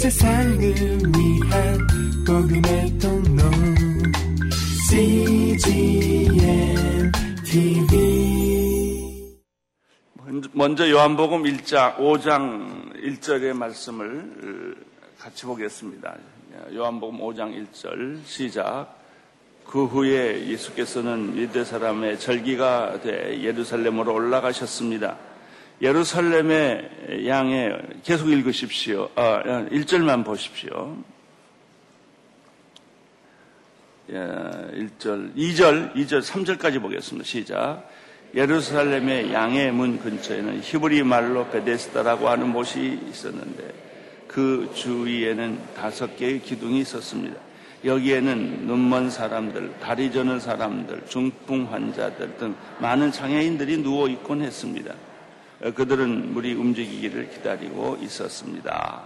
세상을 위한 복음의 통로 CGM TV 먼저 요한복음 1장 5장 1절의 말씀을 같이 보겠습니다. 요한복음 5장 1절 시작. 그 후에 예수께서는 유대 사람의 절기가 돼 예루살렘으로 올라가셨습니다. 예루살렘의 양에 계속 읽으십시오. 아, 1절만 보십시오. 1절, 2절, 2절, 3절까지 보겠습니다. 시작. 예루살렘의 양의 문 근처에는 히브리 말로 베데스다라고 하는 곳이 있었는데 그 주위에는 다섯 개의 기둥이 있었습니다. 여기에는 눈먼 사람들, 다리 저는 사람들, 중풍 환자들 등 많은 장애인들이 누워 있곤 했습니다. 그들은 물이 움직이기를 기다리고 있었습니다.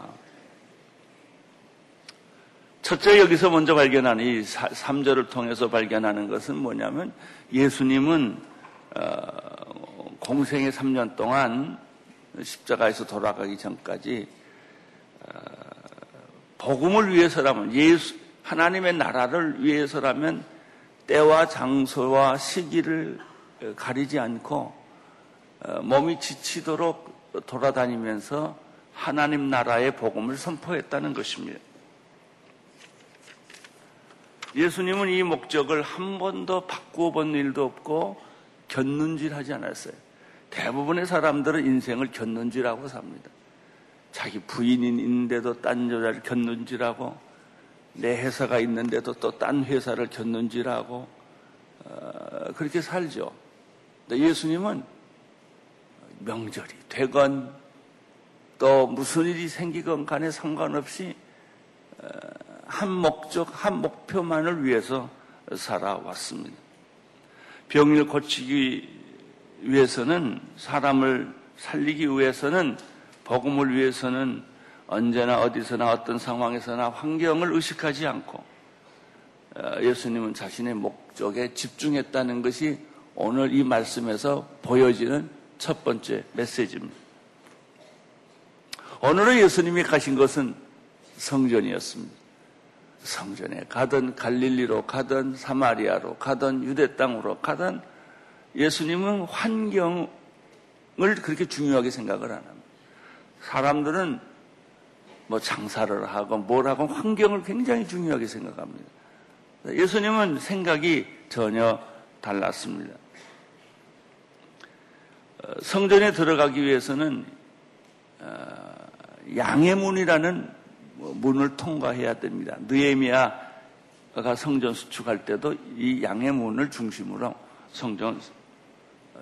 첫째 여기서 먼저 발견하는 이 3절을 통해서 발견하는 것은 뭐냐면 예수님은 어, 공생의 3년 동안 십자가에서 돌아가기 전까지 어, 복음을 위해서라면 예수 하나님의 나라를 위해서라면 때와 장소와 시기를 가리지 않고 어, 몸이 지치도록 돌아다니면서 하나님 나라의 복음을 선포했다는 것입니다. 예수님은 이 목적을 한 번도 바꾸어 본 일도 없고 견눈질 하지 않았어요. 대부분의 사람들은 인생을 견눈질하고 삽니다. 자기 부인인 있는데도 딴 여자를 견눈질하고 내 회사가 있는데도 또 딴 회사를 견눈질하고 어, 그렇게 살죠. 예수님은 명절이 되건 또 무슨 일이 생기건 간에 상관없이 어, 한 목적, 한 목표만을 위해서 살아왔습니다. 병을 고치기 위해서는 사람을 살리기 위해서는 복음을 위해서는 언제나 어디서나 어떤 상황에서나 환경을 의식하지 않고 어, 예수님은 자신의 목적에 집중했다는 것이 오늘 이 말씀에서 보여지는 첫 번째 메시지입니다. 오늘은 예수님이 가신 것은 성전이었습니다. 성전에 가든 갈릴리로 가든 사마리아로 가든 유대 땅으로 가든 예수님은 환경을 그렇게 중요하게 생각을 안 합니다. 사람들은 뭐 장사를 하고 뭘 하고 환경을 굉장히 중요하게 생각합니다. 예수님은 생각이 전혀 달랐습니다. 어, 성전에 들어가기 위해서는 어, 양의 문이라는 문을 통과해야 됩니다. 느에미아가 성전 수축할 때도 이 양의 문을 중심으로 성전 어,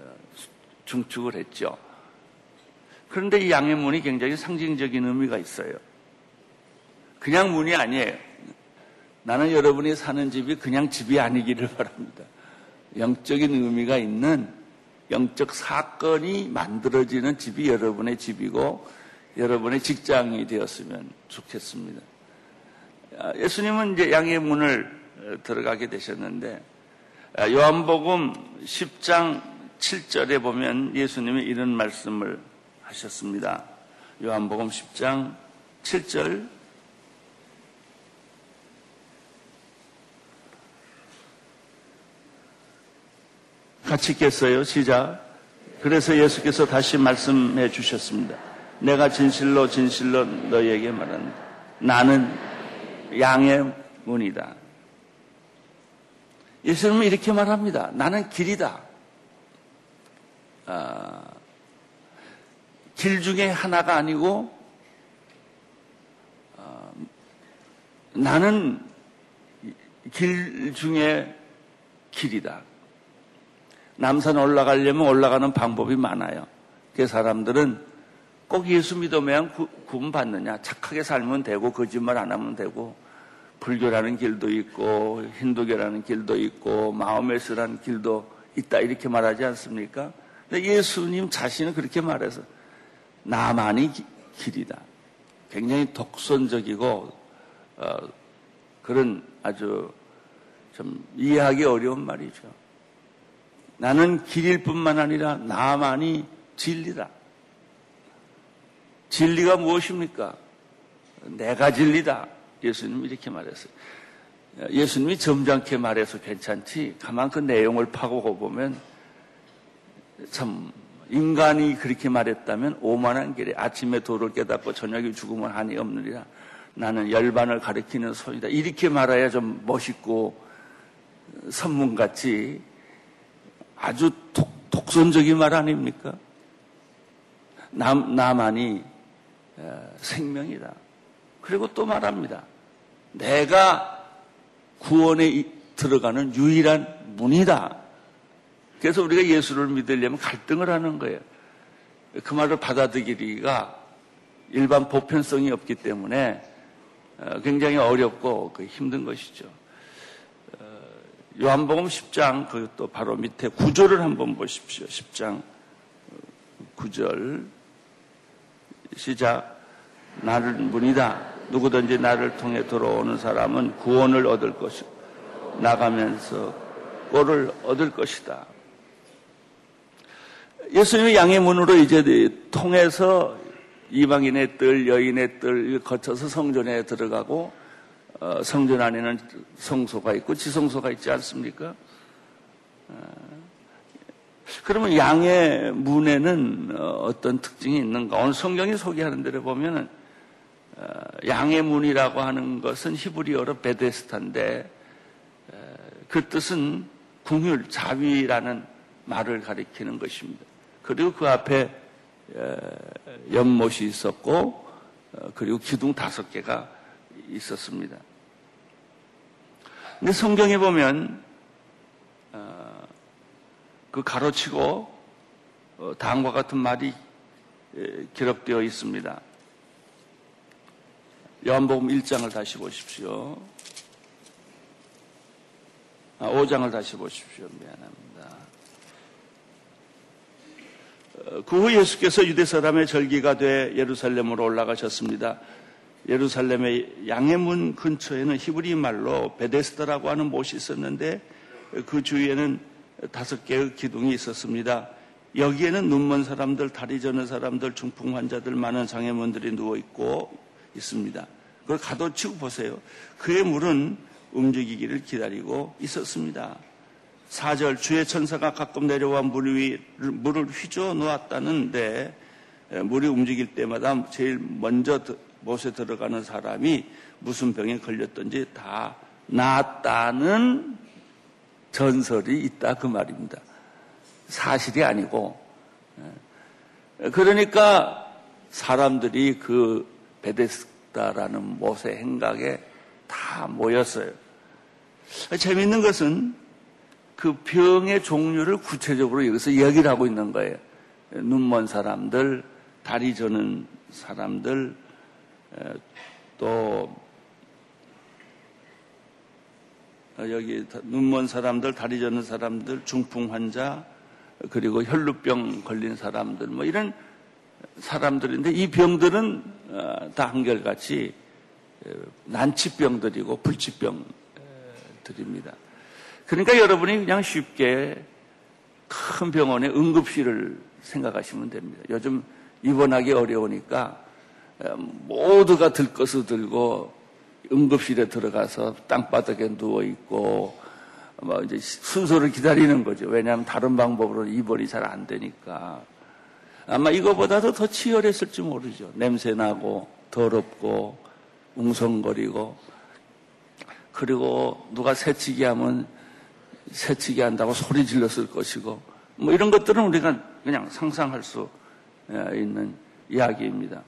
중축을 했죠. 그런데 이 양의 문이 굉장히 상징적인 의미가 있어요. 그냥 문이 아니에요. 나는 여러분이 사는 집이 그냥 집이 아니기를 바랍니다. 영적인 의미가 있는 영적 사건이 만들어지는 집이 여러분의 집이고 여러분의 직장이 되었으면 좋겠습니다. 아, 예수님은 이제 양의 문을 어, 들어가게 되셨는데 아, 요한복음 10장 7절에 보면 예수님이 이런 말씀을 하셨습니다. 요한복음 10장 7절 같이 읽겠어요. 시작. 그래서 예수께서 다시 말씀해 주셨습니다. 내가 진실로 진실로 너희에게 말한다. 나는 양의 문이다. 예수님은 이렇게 말합니다. 나는 길이다. 아, 길 중에 하나가 아니고 아, 나는 길 중에 길이다. 남산 올라가려면 올라가는 방법이 많아요. 그 사람들은 꼭 예수 믿으면 구원 받느냐. 착하게 살면 되고, 거짓말 안 하면 되고, 불교라는 길도 있고, 힌두교라는 길도 있고, 마음에스라는 길도 있다. 이렇게 말하지 않습니까? 근데 예수님 자신은 그렇게 말해서, 나만이 기, 길이다. 굉장히 독선적이고, 어, 그런 아주 좀 이해하기 어려운 말이죠. 나는 길일 뿐만 아니라 나만이 진리다. 진리가 무엇입니까? 내가 진리다. 예수님 이렇게 말했어요. 예수님이 점잖게 말해서 괜찮지. 가만 그 내용을 파고고 보면 참 인간이 그렇게 말했다면 오만한 길에 아침에 도를 깨닫고 저녁에 죽으면 한이 없느니라. 나는 열반을 가리키는 소이다. 이렇게 말해야 좀 멋있고 선문같이 아주 독, 독선적인 말 아닙니까? 남, 나만이 생명이다. 그리고 또 말합니다. 내가 구원에 들어가는 유일한 문이다. 그래서 우리가 예수를 믿으려면 갈등을 하는 거예요. 그 말을 받아들이기가 일반 보편성이 없기 때문에 어, 굉장히 어렵고 그 힘든 것이죠. 어, 요한복음 10장 그것도 바로 밑에 구절을 한번 보십시오. 10장 9절 시작 나를 문이다. 누구든지 나를 통해 들어오는 사람은 구원을 얻을 것이고 나가면서 꼴을 얻을 것이다. 예수님이 양의 문으로 이제 통해서 이방인의 뜰, 여인의 뜰 거쳐서 성전에 들어가고 어, 성전 안에는 성소가 있고 지성소가 있지 않습니까? 어, 그러면 양의 문에는 어, 어떤 특징이 있는가? 오늘 성경이 소개하는 대로 보면은 어, 양의 문이라고 하는 것은 히브리어로 베데스타인데 그 뜻은 궁율, 자위라는 말을 가리키는 것입니다. 그리고 그 앞에 연못이 있었고 어, 그리고 기둥 다섯 개가 있었습니다. 근데 성경에 보면 어, 그 가로치고 다음과 같은 말이 기록되어 있습니다. 요한복음 1장을 다시 보십시오. 아, 5장을 다시 보십시오. 미안합니다. 어, 그후 예수께서 유대 사람의 절기가 돼 예루살렘으로 올라가셨습니다. 예루살렘의 양해문 근처에는 히브리 말로 베데스다라고 하는 못이 있었는데 그 주위에는 다섯 개의 기둥이 있었습니다. 여기에는 눈먼 사람들, 다리 저는 사람들, 중풍 환자들, 많은 장애문들이 누워 있고 있습니다. 그걸 가둬치고 보세요. 그의 물은 움직이기를 기다리고 있었습니다. 4절 주의 천사가 가끔 내려와 물 위, 물을 휘저 놓았다는데 물이 움직일 때마다 제일 먼저 못에 들어가는 사람이 무슨 병에 걸렸던지 다 나았다는 전설이 있다 그 말입니다. 사실이 아니고 그러니까 사람들이 그 베데스다라는 못의 행각에 다 모였어요. 재밌는 것은 그 병의 종류를 구체적으로 여기서 얘기를 하고 있는 거예요. 눈먼 사람들, 다리 저는 사람들, 또 여기 눈먼 사람들, 다리 저는 사람들, 중풍 환자, 그리고 혈루병 걸린 사람들, 뭐 이런 사람들인데 이 병들은 어, 다 한결같이 난치병들이고 불치병들입니다. 그러니까 여러분이 그냥 쉽게 큰 병원의 응급실을 생각하시면 됩니다. 요즘 입원하기 어려우니까 모두가 들것을 들고 응급실에 들어가서 땅바닥에 누워 있고 뭐 이제 순서를 기다리는 거죠. 왜냐하면 다른 방법으로 입원이 잘 안 되니까 아마 이거보다도 더 치열했을지 모르죠. 냄새 나고 더럽고 웅성거리고 그리고 누가 새치기 하면 새치기 한다고 소리 질렀을 것이고 뭐 이런 것들은 우리가 그냥 상상할 수 예, 있는 이야기입니다.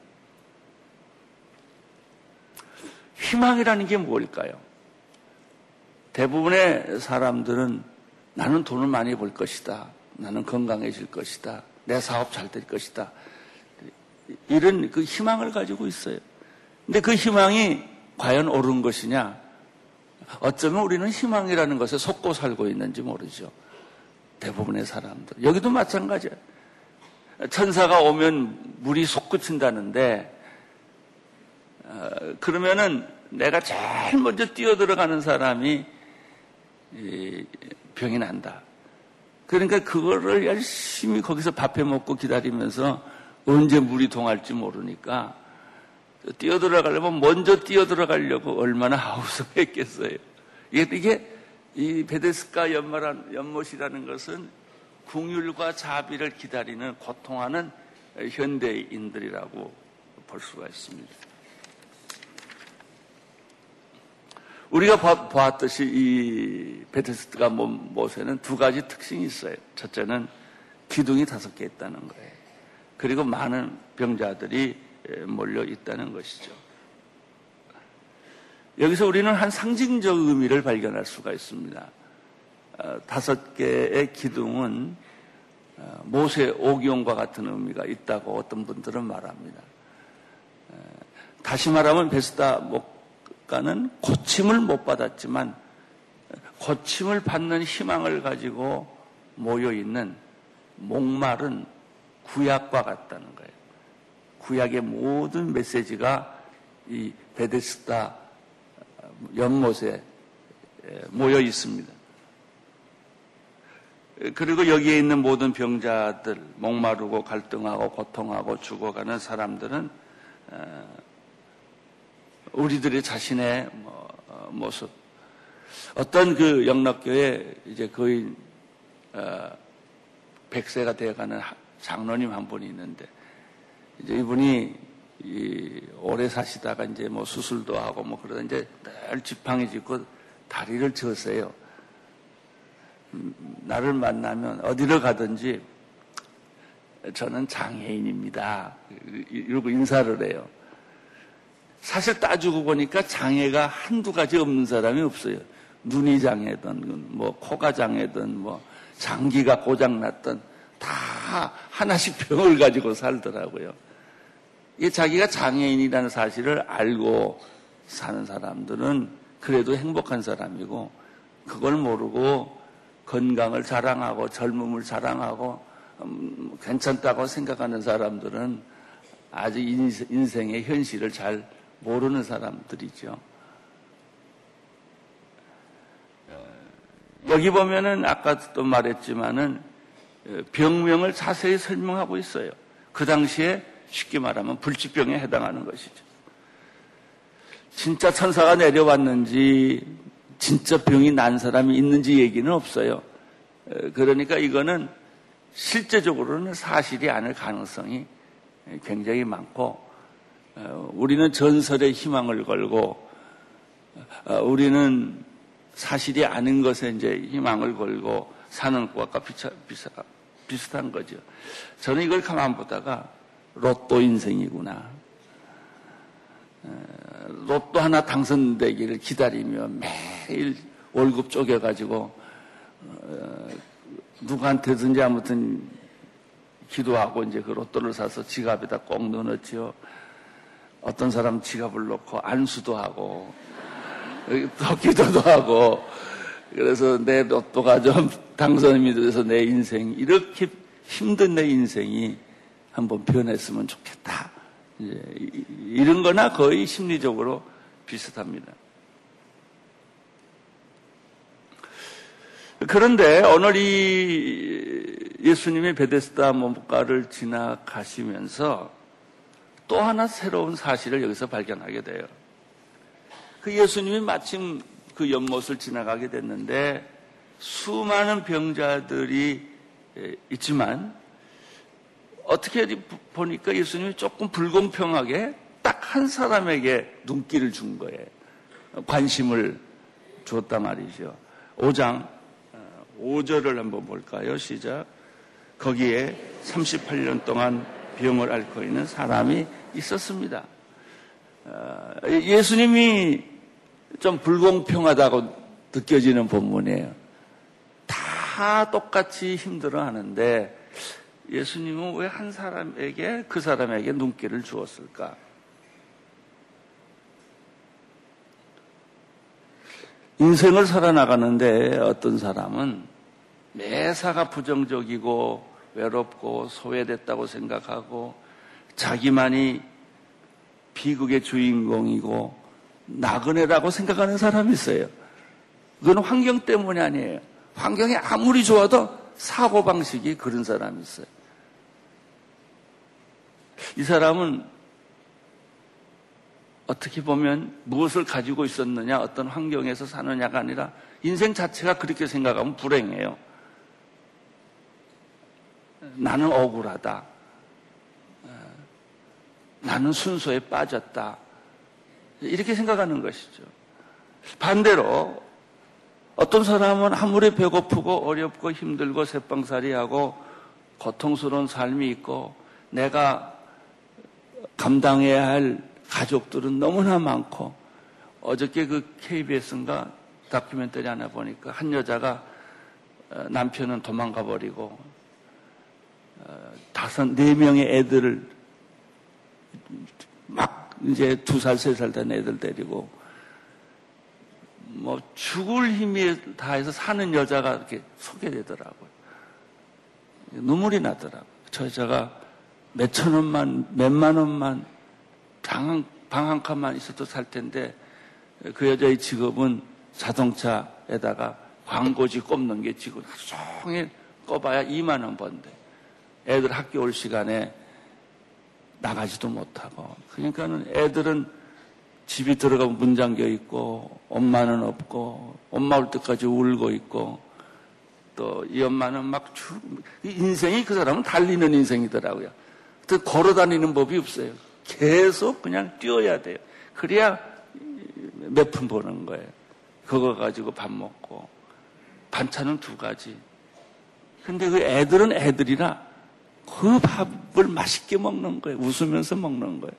희망이라는 게 뭘까요? 대부분의 사람들은 나는 돈을 많이 벌 것이다. 나는 건강해질 것이다. 내 사업 잘 될 것이다. 이런 그 희망을 가지고 있어요. 근데 그 희망이 과연 옳은 것이냐? 어쩌면 우리는 희망이라는 것에 속고 살고 있는지 모르죠. 대부분의 사람들. 여기도 마찬가지야. 천사가 오면 물이 솟구친다는데, 어, 그러면은 내가 제일 먼저 뛰어들어가는 사람이 병이 난다. 그러니까 그거를 열심히 거기서 밥해 먹고 기다리면서 언제 물이 동할지 모르니까 뛰어들어가려면 먼저 뛰어들어가려고 얼마나 하우성했겠어요. 이게, 이 베데스가 연말한, 연못이라는 것은 궁율과 자비를 기다리는 고통하는 현대인들이라고 볼 수가 있습니다. 우리가 보았듯이 이 베데스가 못에는 두 가지 특징이 있어요. 첫째는 기둥이 다섯 개 있다는 거예요. 그리고 많은 병자들이 몰려 있다는 것이죠. 여기서 우리는 한 상징적 의미를 발견할 수가 있습니다. 어, 다섯 개의 기둥은 어, 모세 오기용과 같은 의미가 있다고 어떤 분들은 말합니다. 어, 다시 말하면 베스다 목 가는 고침을 못 받았지만 고침을 받는 희망을 가지고 모여 있는 목마른 구약과 같다는 거예요. 구약의 모든 메시지가 이 베데스다 연못에 모여 있습니다. 그리고 여기에 있는 모든 병자들, 목마르고 갈등하고 고통하고 죽어가는 사람들은 어, 우리들의 자신의 뭐, 어, 모습. 어떤 그 영락교에 이제 거의 100세가 어, 되어가는 장로님 한 분이 있는데 이제 이분이 오래 사시다가 이제 뭐 수술도 하고 뭐 그러다 이제 늘 지팡이 짚고 다리를 졌어요. 나를 만나면 어디로 가든지 저는 장애인입니다. 이러고 인사를 해요. 사실 따지고 보니까 장애가 한두 가지 없는 사람이 없어요. 눈이 장애든, 뭐, 코가 장애든, 뭐, 장기가 고장났든, 다 하나씩 병을 가지고 살더라고요. 이 자기가 장애인이라는 사실을 알고 사는 사람들은 그래도 행복한 사람이고, 그걸 모르고 건강을 자랑하고 젊음을 자랑하고 음, 괜찮다고 생각하는 사람들은 아직 인생의 현실을 잘 모르는 사람들이죠. 어, 여기 보면은 아까도 말했지만은 어, 병명을 자세히 설명하고 있어요. 그 당시에 쉽게 말하면 불치병에 해당하는 것이죠. 진짜 천사가 내려왔는지 진짜 병이 난 사람이 있는지 얘기는 없어요. 그러니까 이거는 실제적으로는 사실이 아닐 가능성이 굉장히 많고 어, 우리는 전설의 희망을 걸고 어, 우리는 사실이 아닌 것에 이제 희망을 걸고 사는 것과 비슷한 거죠. 저는 이걸 가만 보다가 로또 인생이구나. 로또 하나 당선되기를 기다리며 매일 월급 쪼개가지고 어, 누구한테든지 아무튼 기도하고 이제 그 로또를 사서 지갑에다 꼭 넣어놓지요. 어떤 사람 지갑을 넣고 안수도 하고 또 기도도 하고 그래서 내 로또가 좀 당선이 돼서 내 인생 이렇게 힘든 내 인생이 한번 변했으면 좋겠다. 이런 거나 거의 심리적으로 비슷합니다. 그런데 오늘 이 예수님의 베데스다 몸가를 지나가시면서 또 하나 새로운 사실을 여기서 발견하게 돼요. 그 예수님이 마침 그 연못을 지나가게 됐는데 수많은 병자들이 있지만 어떻게 보니까 예수님이 조금 불공평하게 딱 한 사람에게 눈길을 준 거예요. 관심을 줬단 말이죠. 5장 5절을 한번 볼까요? 시작. 거기에 38년 동안 병을 앓고 있는 사람이 있었습니다. 어, 예수님이 좀 불공평하다고 느껴지는 본문이에요. 다 똑같이 힘들어 하는데 예수님은 왜 한 사람에게 그 사람에게 눈길을 주었을까? 인생을 살아나가는데 어떤 사람은 매사가 부정적이고 외롭고 소외됐다고 생각하고 자기만이 비극의 주인공이고 나그네라고 생각하는 사람이 있어요. 그건 환경 때문이 아니에요. 환경이 아무리 좋아도 사고방식이 그런 사람이 있어요. 이 사람은 어떻게 보면 무엇을 가지고 있었느냐, 어떤 환경에서 사느냐가 아니라 인생 자체가 그렇게 생각하면 불행해요. 나는 억울하다. 나는 순서에 빠졌다. 이렇게 생각하는 것이죠. 반대로 어떤 사람은 아무리 배고프고 어렵고 힘들고 새빵살이하고 고통스러운 삶이 있고 내가 감당해야 할 가족들은 너무나 많고 어저께 그 KBS인가 다큐멘터리 하나 보니까 한 여자가 어, 남편은 도망가 버리고 어, 다섯 네 명의 애들을 막 이제 두 살 세 살 된 애들 데리고 뭐 죽을 힘이 다해서 사는 여자가 이렇게 소개되더라고요. 눈물이 나더라고요. 저 여자가 몇천 원만, 몇만 원만 방 한, 방한 칸만 있어도 살 텐데 그 여자의 직업은 자동차에다가 광고지 꼽는 게 지금 하루 종일 꼽아야 2만 원 번대. 애들 학교 올 시간에 나가지도 못하고. 그러니까는 애들은 집이 들어가면 문 잠겨 있고, 엄마는 없고, 엄마 올 때까지 울고 있고, 또 이 엄마는 막 주, 인생이 그 사람은 달리는 인생이더라고요. 또 걸어 다니는 법이 없어요. 계속 그냥 뛰어야 돼요. 그래야 몇 푼 버는 거예요. 그거 가지고 밥 먹고. 반찬은 두 가지. 근데 그 애들은 애들이라 그 밥을 맛있게 먹는 거예요. 웃으면서 먹는 거예요.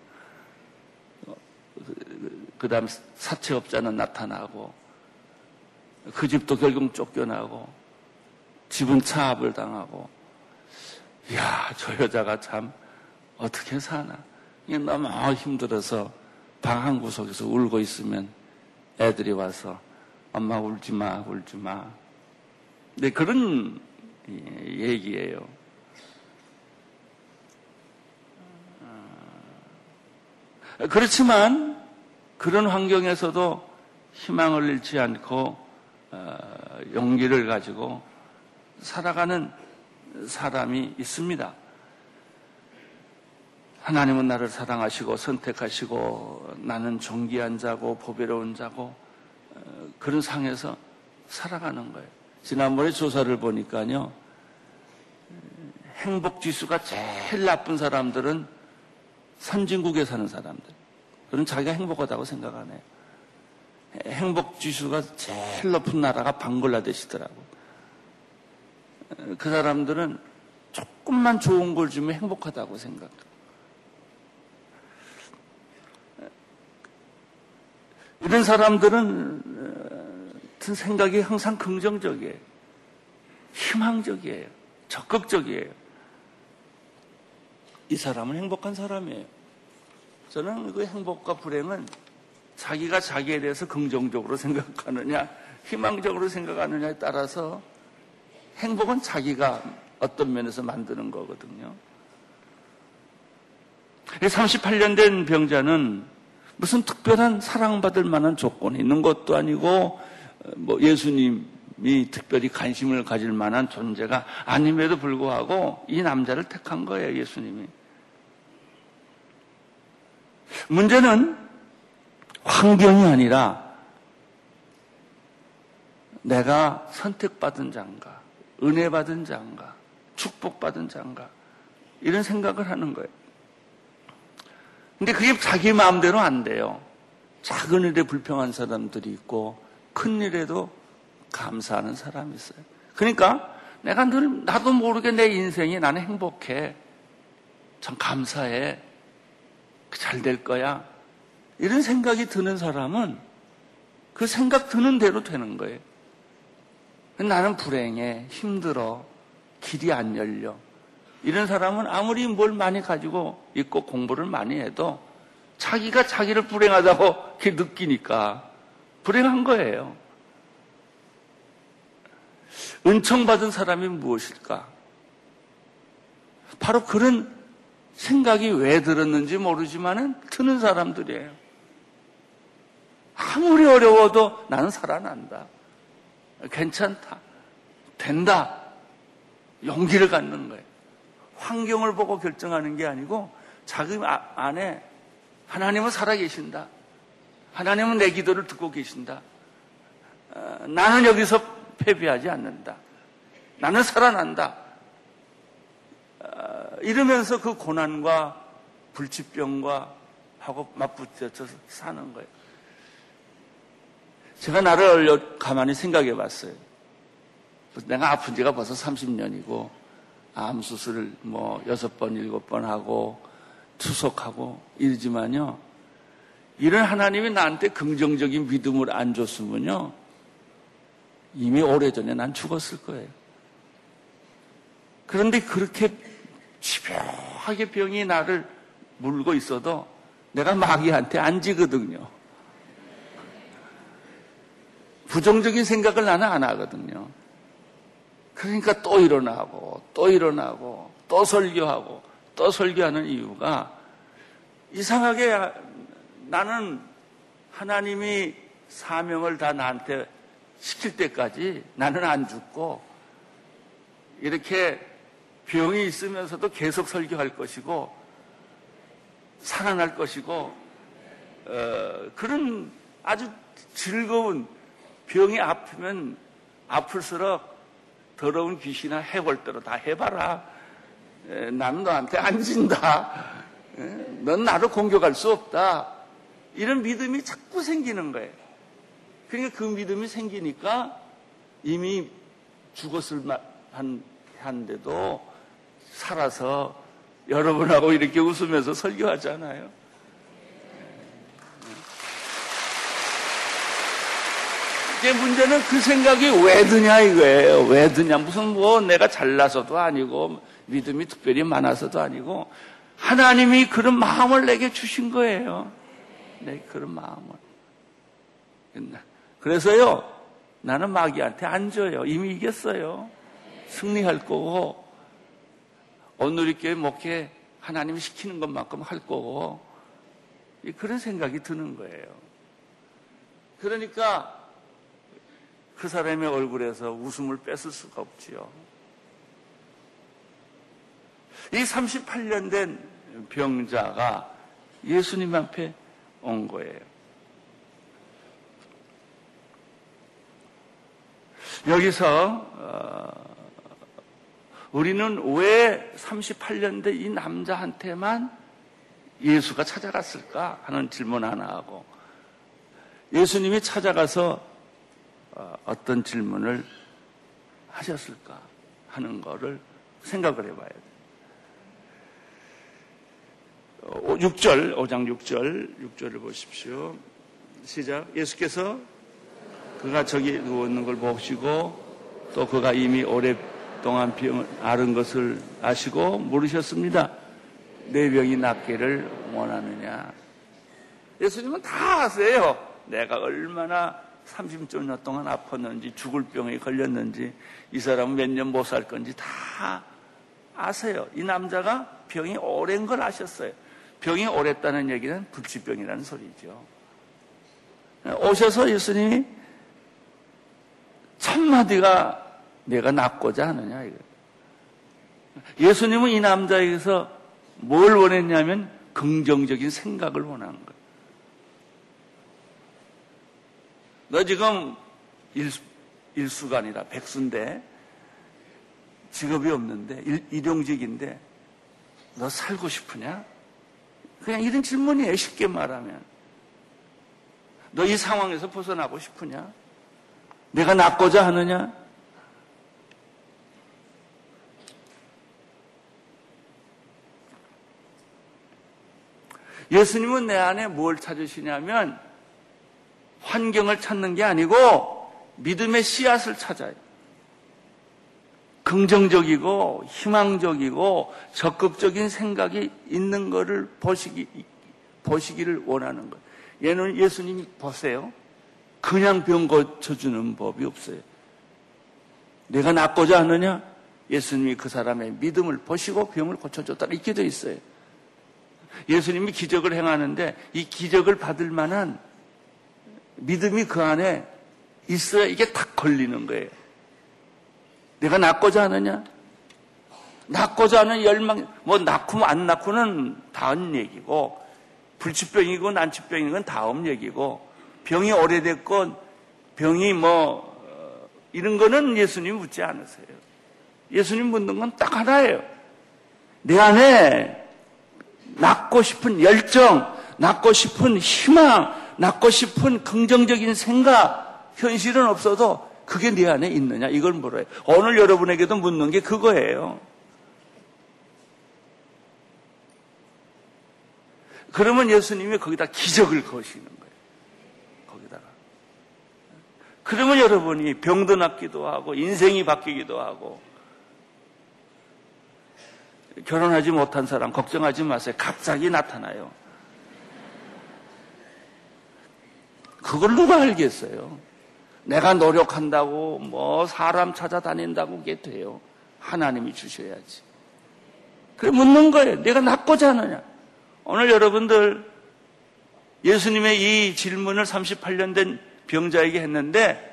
그 다음 사채업자는 나타나고 그 집도 결국 쫓겨나고 집은 차압을 당하고 이야 저 여자가 참 어떻게 사나 이게 너무 힘들어서 방 한 구석에서 울고 있으면 애들이 와서 엄마 울지 마 울지 마 네, 그런 얘기예요. 그렇지만 그런 환경에서도 희망을 잃지 않고 어, 용기를 가지고 살아가는 사람이 있습니다. 하나님은 나를 사랑하시고 선택하시고 나는 존귀한 자고 보배로운 자고 어, 그런 상에서 살아가는 거예요. 지난번에 조사를 보니까요. 행복 지수가 제일 나쁜 사람들은 선진국에 사는 사람들. 그런 자기가 행복하다고 생각하네요. 행복 지수가 제일 높은 나라가 방글라데시더라고. 그 사람들은 조금만 좋은 걸 주면 행복하다고 생각해. 이런 사람들은 생각이 항상 긍정적이에요. 희망적이에요. 적극적이에요. 이 사람은 행복한 사람이에요. 저는 그 행복과 불행은 자기가 자기에 대해서 긍정적으로 생각하느냐, 희망적으로 생각하느냐에 따라서 행복은 자기가 어떤 면에서 만드는 거거든요. 38년 된 병자는 무슨 특별한 사랑받을 만한 조건이 있는 것도 아니고, 뭐 예수님 이 특별히 관심을 가질 만한 존재가 아님에도 불구하고 이 남자를 택한 거예요, 예수님이. 문제는 환경이 아니라 내가 선택받은 자인가, 은혜 받은 자인가, 축복받은 자인가, 이런 생각을 하는 거예요. 근데 그게 자기 마음대로 안 돼요. 작은 일에 불평한 사람들이 있고, 큰 일에도 감사하는 사람이 있어요. 그러니까 내가 늘, 나도 모르게 내 인생이 나는 행복해. 참 감사해. 잘 될 거야. 이런 생각이 드는 사람은 그 생각 드는 대로 되는 거예요. 나는 불행해, 힘들어, 길이 안 열려. 이런 사람은 아무리 뭘 많이 가지고 있고 공부를 많이 해도 자기가 자기를 불행하다고 느끼니까 불행한 거예요. 은총받은 사람이 무엇일까? 바로 그런 생각이 왜 들었는지 모르지만은 드는 사람들이에요. 아무리 어려워도 나는 살아난다. 괜찮다. 된다. 용기를 갖는 거예요. 환경을 보고 결정하는 게 아니고 자기 아, 안에 하나님은 살아계신다. 하나님은 내 기도를 듣고 계신다. 어, 나는 여기서 패배하지 않는다. 나는 살아난다. 어, 이러면서 그 고난과 불치병과 하고 맞붙여서 사는 거예요. 제가 나를 가만히 생각해 봤어요. 내가 아픈 지가 벌써 30년이고, 암 수술을 뭐 여섯 번, 일곱 번 하고, 투석하고 이러지만요. 이런 하나님이 나한테 긍정적인 믿음을 안 줬으면요. 이미 오래전에 난 죽었을 거예요. 그런데 그렇게 집요하게 병이 나를 물고 있어도 내가 마귀한테 안 지거든요. 부정적인 생각을 나는 안 하거든요. 그러니까 또 일어나고, 또 일어나고, 또 설교하고, 또 설교하는 이유가 이상하게 나는 하나님이 사명을 다 나한테 시킬 때까지 나는 안 죽고 이렇게 병이 있으면서도 계속 설교할 것이고 살아날 것이고 어, 그런 아주 즐거운 병이 아프면 아플수록 더러운 귀신이나 해골대로 다 해봐라. 에, 나는 너한테 안 진다. 에, 넌 나를 공격할 수 없다. 이런 믿음이 자꾸 생기는 거예요. 그러니까 그 믿음이 생기니까 이미 죽었을 한, 한데도 살아서 여러분하고 이렇게 웃으면서 설교하잖아요. 이제 문제는 그 생각이 왜 드냐 이거예요. 왜 드냐. 무슨 뭐 내가 잘나서도 아니고 믿음이 특별히 많아서도 아니고 하나님이 그런 마음을 내게 주신 거예요. 네, 그런 마음을. 그래서요, 나는 마귀한테 안 져요. 이미 이겼어요. 승리할 거고, 이렇게 목회 하나님이 시키는 것만큼 할 거고, 그런 생각이 드는 거예요. 그러니까 그 사람의 얼굴에서 웃음을 뺏을 수가 없지요. 이 38년 된 병자가 예수님 앞에 온 거예요. 여기서 어, 우리는 왜 38년 된이 남자한테만 예수가 찾아갔을까 하는 질문 하나 하고 예수님이 찾아가서 어, 어떤 질문을 하셨을까 하는 거를 생각을 해봐야 돼요. 6절, 5장 6절, 6절을 보십시오. 시작. 예수께서 그가 저기 누워 있는 걸 보시고 또 그가 이미 오랫동안 병을 앓은 것을 아시고 물으셨습니다. 내 병이 낫기를 원하느냐. 예수님은 다 아세요. 내가 얼마나 30년 동안 아팠는지 죽을 병에 걸렸는지 이 사람은 몇 년 못 살 건지 다 아세요. 이 남자가 병이 오랜 걸 아셨어요. 병이 오랬다는 얘기는 불치병이라는 소리죠. 오셔서 예수님이 첫마디가 내가 낫고자 하느냐 이거. 예수님은 이 남자에게서 뭘 원했냐면 긍정적인 생각을 원한 거예요. 너 지금 일수, 일수가 아니라 백수인데 직업이 없는데 일, 일용직인데 너 살고 싶으냐? 그냥 이런 질문이에요. 쉽게 말하면. 너 이 상황에서 벗어나고 싶으냐? 내가 낫고자 하느냐? 예수님은 내 안에 뭘 찾으시냐면 환경을 찾는 게 아니고 믿음의 씨앗을 찾아요. 긍정적이고 희망적이고 적극적인 생각이 있는 것을 보시기, 보시기를 원하는 것. 얘는 예수님이 보세요. 그냥 병 고쳐주는 법이 없어요. 내가 낫고자 하느냐? 예수님이 그 사람의 믿음을 보시고 병을 고쳐줬다. 이렇게 되어 있어요. 예수님이 기적을 행하는데 이 기적을 받을 만한 믿음이 그 안에 있어야 이게 탁 걸리는 거예요. 내가 낳고자 하느냐? 낳고자 하는 열망, 뭐 낳고 안 낳고는 다른 얘기고, 불치병이고 난치병인 건 다음 얘기고 병이 오래됐건 병이 뭐 어, 이런 거는 예수님 묻지 않으세요. 예수님 묻는 건 딱 하나예요. 내 안에 낳고 싶은 열정, 낳고 싶은 희망, 낳고 싶은 긍정적인 생각, 현실은 없어도 그게 내 안에 있느냐 이걸 물어요. 오늘 여러분에게도 묻는 게 그거예요. 그러면 예수님이 거기다 기적을 거시는 거예요. 거기다가. 그러면 여러분이 병도 낫기도 하고 인생이 바뀌기도 하고 결혼하지 못한 사람 걱정하지 마세요. 갑자기 나타나요. 그걸 누가 알겠어요? 내가 노력한다고 뭐 사람 찾아다닌다고 그게 돼요. 하나님이 주셔야지. 그래 묻는 거예요. 내가 낫고자 하느냐? 오늘 여러분들 예수님의 이 질문을 38년 된 병자에게 했는데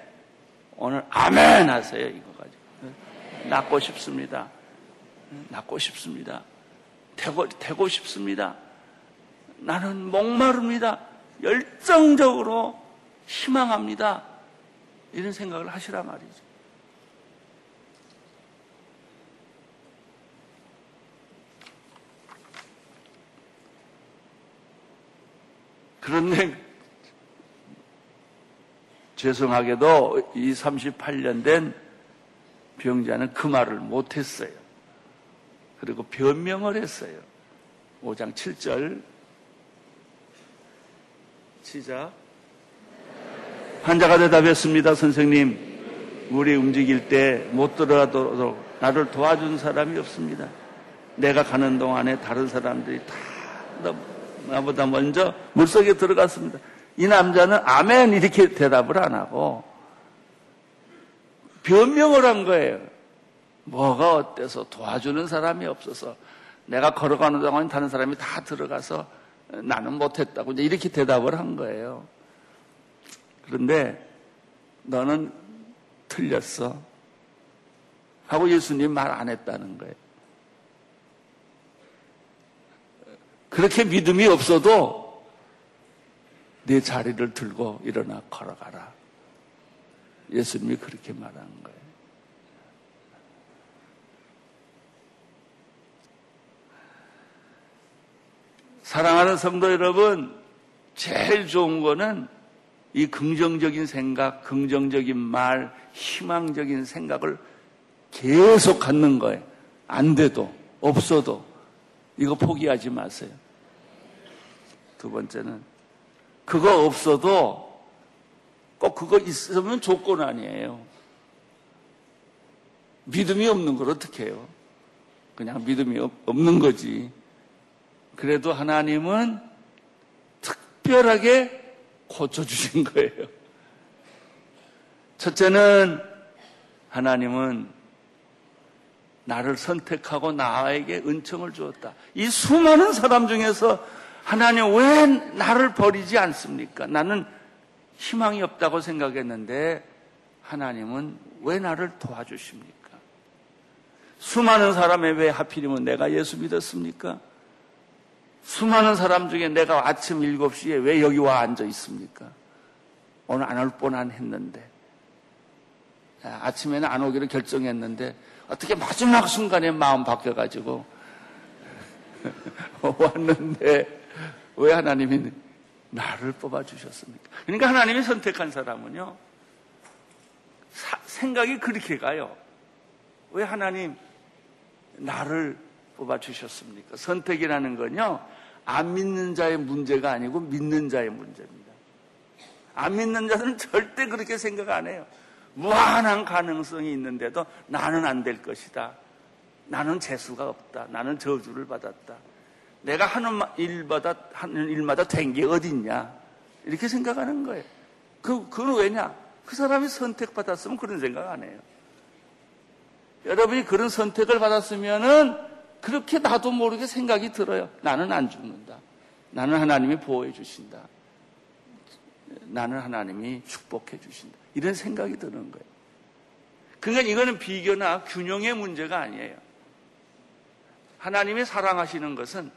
오늘 아멘 하세요. 이거 가지고. 낫고 싶습니다. 낫고 싶습니다. 되고, 되고 싶습니다. 나는 목마릅니다. 열정적으로 희망합니다. 이런 생각을 하시라 말이죠. 그런데 죄송하게도 이 38년 된 병자는 그 말을 못했어요. 그리고 변명을 했어요. 5장 7절 시작 환자가 대답했습니다. 선생님 물이 움직일 때 못 들어가도록 나를 도와준 사람이 없습니다. 내가 가는 동안에 다른 사람들이 다 나보다 먼저 물속에 들어갔습니다. 이 남자는 아멘 이렇게 대답을 안 하고 변명을 한 거예요. 뭐가 어때서 도와주는 사람이 없어서 내가 걸어가는 동안 다른 사람이 다 들어가서 나는 못했다고 이렇게 대답을 한 거예요. 그런데 너는 틀렸어. 하고 예수님 말 안 했다는 거예요. 그렇게 믿음이 없어도 내 자리를 들고 일어나 걸어가라. 예수님이 그렇게 말한 거예요. 사랑하는 성도 여러분, 제일 좋은 거는 이 긍정적인 생각, 긍정적인 말, 희망적인 생각을 계속 갖는 거예요. 안 돼도, 없어도. 이거 포기하지 마세요. 두 번째는 그거 없어도 꼭 그거 있으면 조건 아니에요. 믿음이 없는 걸 어떻게 해요? 그냥 믿음이 없는 거지. 그래도 하나님은 특별하게 고쳐주신 거예요. 첫째는 하나님은 나를 선택하고 나에게 은총을 주었다. 이 수많은 사람 중에서 하나님 왜 나를 버리지 않습니까? 나는 희망이 없다고 생각했는데 하나님은 왜 나를 도와주십니까? 수많은 사람에 왜 하필이면 내가 예수 믿었습니까? 수많은 사람 중에 내가 아침 7시에 왜 여기 와 앉아 있습니까? 오늘 안 올 뻔한 했는데. 아침에는 안 오기로 결정했는데 어떻게 마지막 순간에 마음 바뀌어가지고 왔는데 왜 하나님이 나를 뽑아주셨습니까? 그러니까 하나님이 선택한 사람은요, 사, 생각이 그렇게 가요. 왜 하나님 나를 뽑아주셨습니까? 선택이라는 건요, 안 믿는 자의 문제가 아니고 믿는 자의 문제입니다. 안 믿는 자는 절대 그렇게 생각 안 해요. 무한한 가능성이 있는데도 나는 안 될 것이다. 나는 재수가 없다. 나는 저주를 받았다. 내가 하는 일마다, 하는 일마다 된 게 어딨냐. 이렇게 생각하는 거예요. 그, 그건 왜냐? 그 사람이 선택받았으면 그런 생각 안 해요. 여러분이 그런 선택을 받았으면은 그렇게 나도 모르게 생각이 들어요. 나는 안 죽는다. 나는 하나님이 보호해 주신다. 나는 하나님이 축복해 주신다. 이런 생각이 드는 거예요. 그러니까 이거는 비교나 균형의 문제가 아니에요. 하나님이 사랑하시는 것은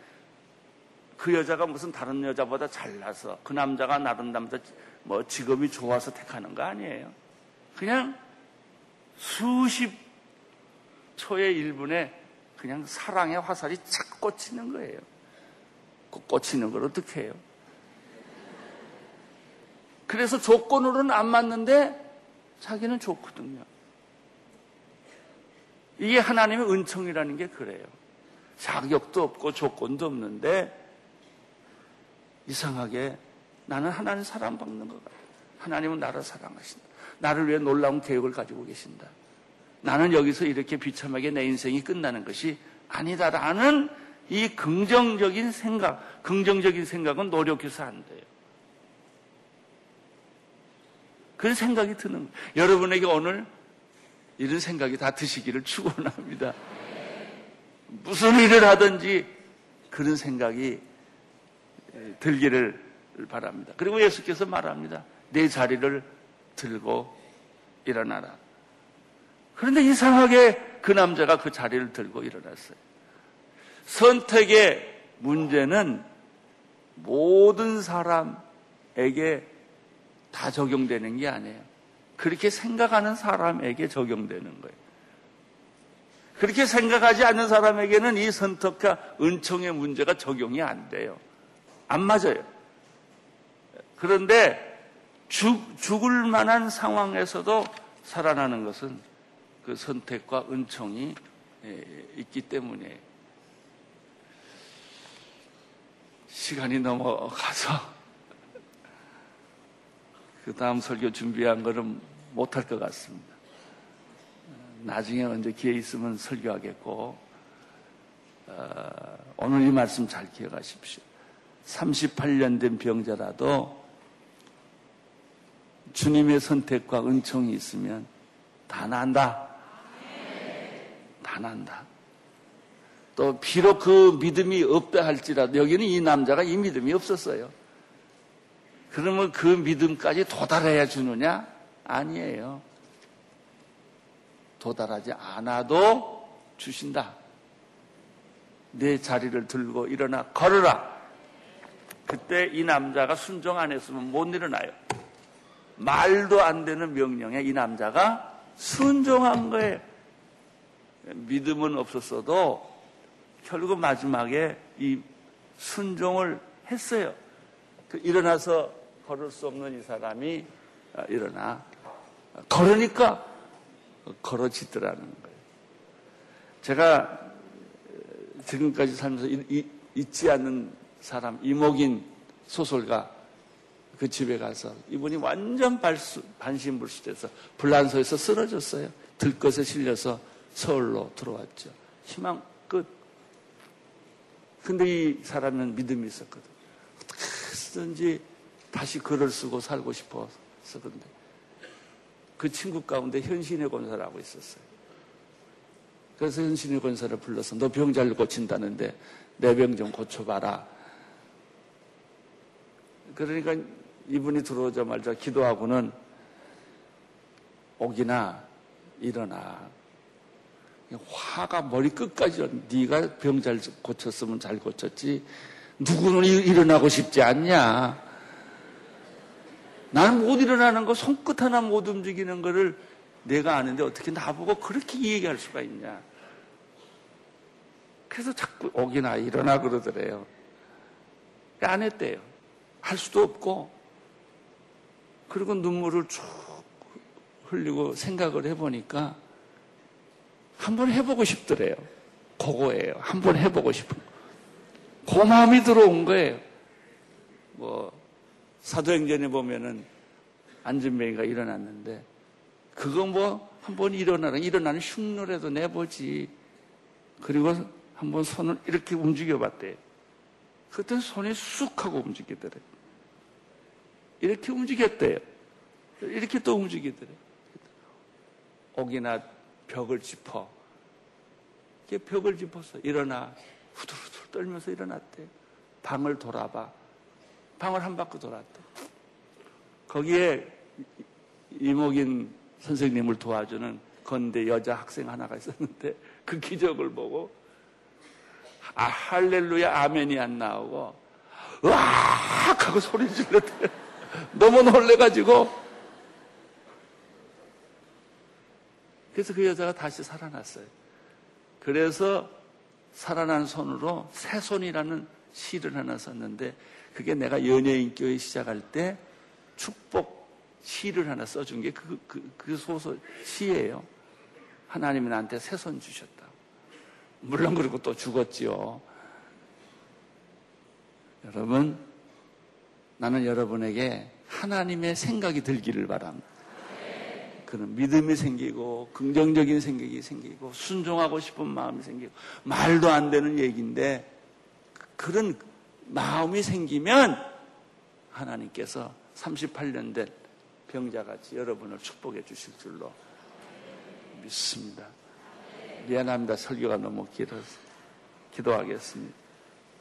그 여자가 무슨 다른 여자보다 잘나서 그 남자가 나른 남자 뭐 직업이 좋아서 택하는 거 아니에요. 그냥 수십 초의 1분에 그냥 사랑의 화살이 착 꽂히는 거예요. 그 꽂히는 걸 어떻게 해요? 그래서 조건으로는 안 맞는데 자기는 좋거든요. 이게 하나님의 은총이라는 게 그래요. 자격도 없고 조건도 없는데 이상하게 나는 하나님 사랑받는 것 같아. 하나님은 나를 사랑하신다. 나를 위해 놀라운 계획을 가지고 계신다. 나는 여기서 이렇게 비참하게 내 인생이 끝나는 것이 아니다라는 이 긍정적인 생각, 긍정적인 생각은 노력해서 안 돼요. 그런 생각이 드는 거예요. 여러분에게 오늘 이런 생각이 다 드시기를 축원합니다. 무슨 일을 하든지 그런 생각이 들기를 바랍니다. 그리고 예수께서 말합니다. 내 자리를 들고 일어나라. 그런데 이상하게 그 남자가 그 자리를 들고 일어났어요. 선택의 문제는 모든 사람에게 다 적용되는 게 아니에요. 그렇게 생각하는 사람에게 적용되는 거예요. 그렇게 생각하지 않는 사람에게는 이 선택과 은총의 문제가 적용이 안 돼요. 안 맞아요. 그런데 죽, 죽을 만한 상황에서도 살아나는 것은 그 선택과 은총이 예, 있기 때문에 시간이 넘어가서 그 다음 설교 준비한 거는 못할 것 같습니다. 나중에 언제 기회 있으면 설교하겠고, 어, 오늘 이 말씀 잘 기억하십시오. 38년 된 병자라도 주님의 선택과 은총이 있으면 다 난다. 다 난다. 또 비록 그 믿음이 없다 할지라도 여기는 이 남자가 이 믿음이 없었어요. 그러면 그 믿음까지 도달해야 주느냐? 아니에요. 도달하지 않아도 주신다. 내 자리를 들고 일어나 걸어라. 그때 이 남자가 순종 안 했으면 못 일어나요. 말도 안 되는 명령에 이 남자가 순종한 거예요. 믿음은 없었어도 결국 마지막에 이 순종을 했어요. 그 일어나서 걸을 수 없는 이 사람이 어, 일어나 걸으니까 걸어지더라는 거예요. 제가 어, 지금까지 살면서 잊지 않는 사람 이목인 소설가 그 집에 가서 이분이 완전 발수, 반신불수돼서 불란서에서 쓰러졌어요. 들것에 실려서 서울로 들어왔죠. 희망 끝. 근데 이 사람은 믿음이 있었거든. 어떻게든지 다시 글을 쓰고 살고 싶어서 그런데 그 친구 가운데 현신의 권사라고 있었어요. 그래서 현신의 권사를 불러서 너 병 잘 고친다는데 내 병 좀 고쳐봐라. 그러니까 이분이 들어오자마자 기도하고는 오기나 일어나. 화가 머리 끝까지 네가 병 잘 고쳤으면 잘 고쳤지 누구는 일어나고 싶지 않냐. 나는 못 일어나는 거 손끝 하나 못 움직이는 거를 내가 아는데 어떻게 나보고 그렇게 얘기할 수가 있냐. 그래서 자꾸 오기나 일어나 그러더래요. 안 했대요. 할 수도 없고. 그리고 눈물을 쭉 흘리고 생각을 해보니까 한번 해보고 싶더래요. 그거예요. 한번 해보고 싶은 거. 그 마음이 들어온 거예요. 뭐, 사도행전에 보면은 안전뱅이가 일어났는데 그거 뭐 한번 일어나라 일어나는 흉노래도 내보지 그리고 한번 손을 이렇게 움직여 봤대 그때 손이 쑥 하고 움직이더래 이렇게 움직였대요 이렇게 또 움직이더래 옥이나 벽을 짚어 이렇게 벽을 짚어서 일어나 후들후들 떨면서 일어났대 방을 돌아봐 방을 한 바퀴 돌았대. 거기에 이목인 선생님을 도와주는 건대 여자 학생 하나가 있었는데 그 기적을 보고 아, 할렐루야 아멘이 안 나오고 으악! 하고 소리 질렀대요. 너무 놀래가지고. 그래서 그 여자가 다시 살아났어요. 그래서 살아난 손으로 새 손이라는 시를 하나 썼는데 그게 내가 연예인 교회 시작할 때 축복 시를 하나 써준 게 그, 그, 그 소설 시예요. 하나님이 나한테 새 손 주셨다. 물론 그리고 또 죽었지요. 여러분, 나는 여러분에게 하나님의 생각이 들기를 바랍니다. 그런 믿음이 생기고 긍정적인 생각이 생기고 순종하고 싶은 마음이 생기고 말도 안 되는 얘기인데 그런 마음이 생기면 하나님께서 38년 된 병자같이 여러분을 축복해 주실 줄로 믿습니다. 미안합니다. 설교가 너무 길어서 기도하겠습니다.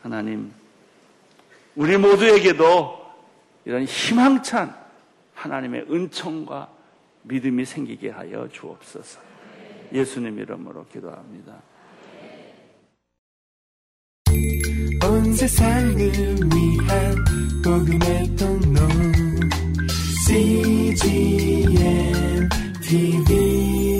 하나님, 우리 모두에게도 이런 희망찬 하나님의 은총과 믿음이 생기게 하여 주옵소서. 예수님 이름으로 기도합니다. 온 세상을 위한 복음의 통로 CGM TV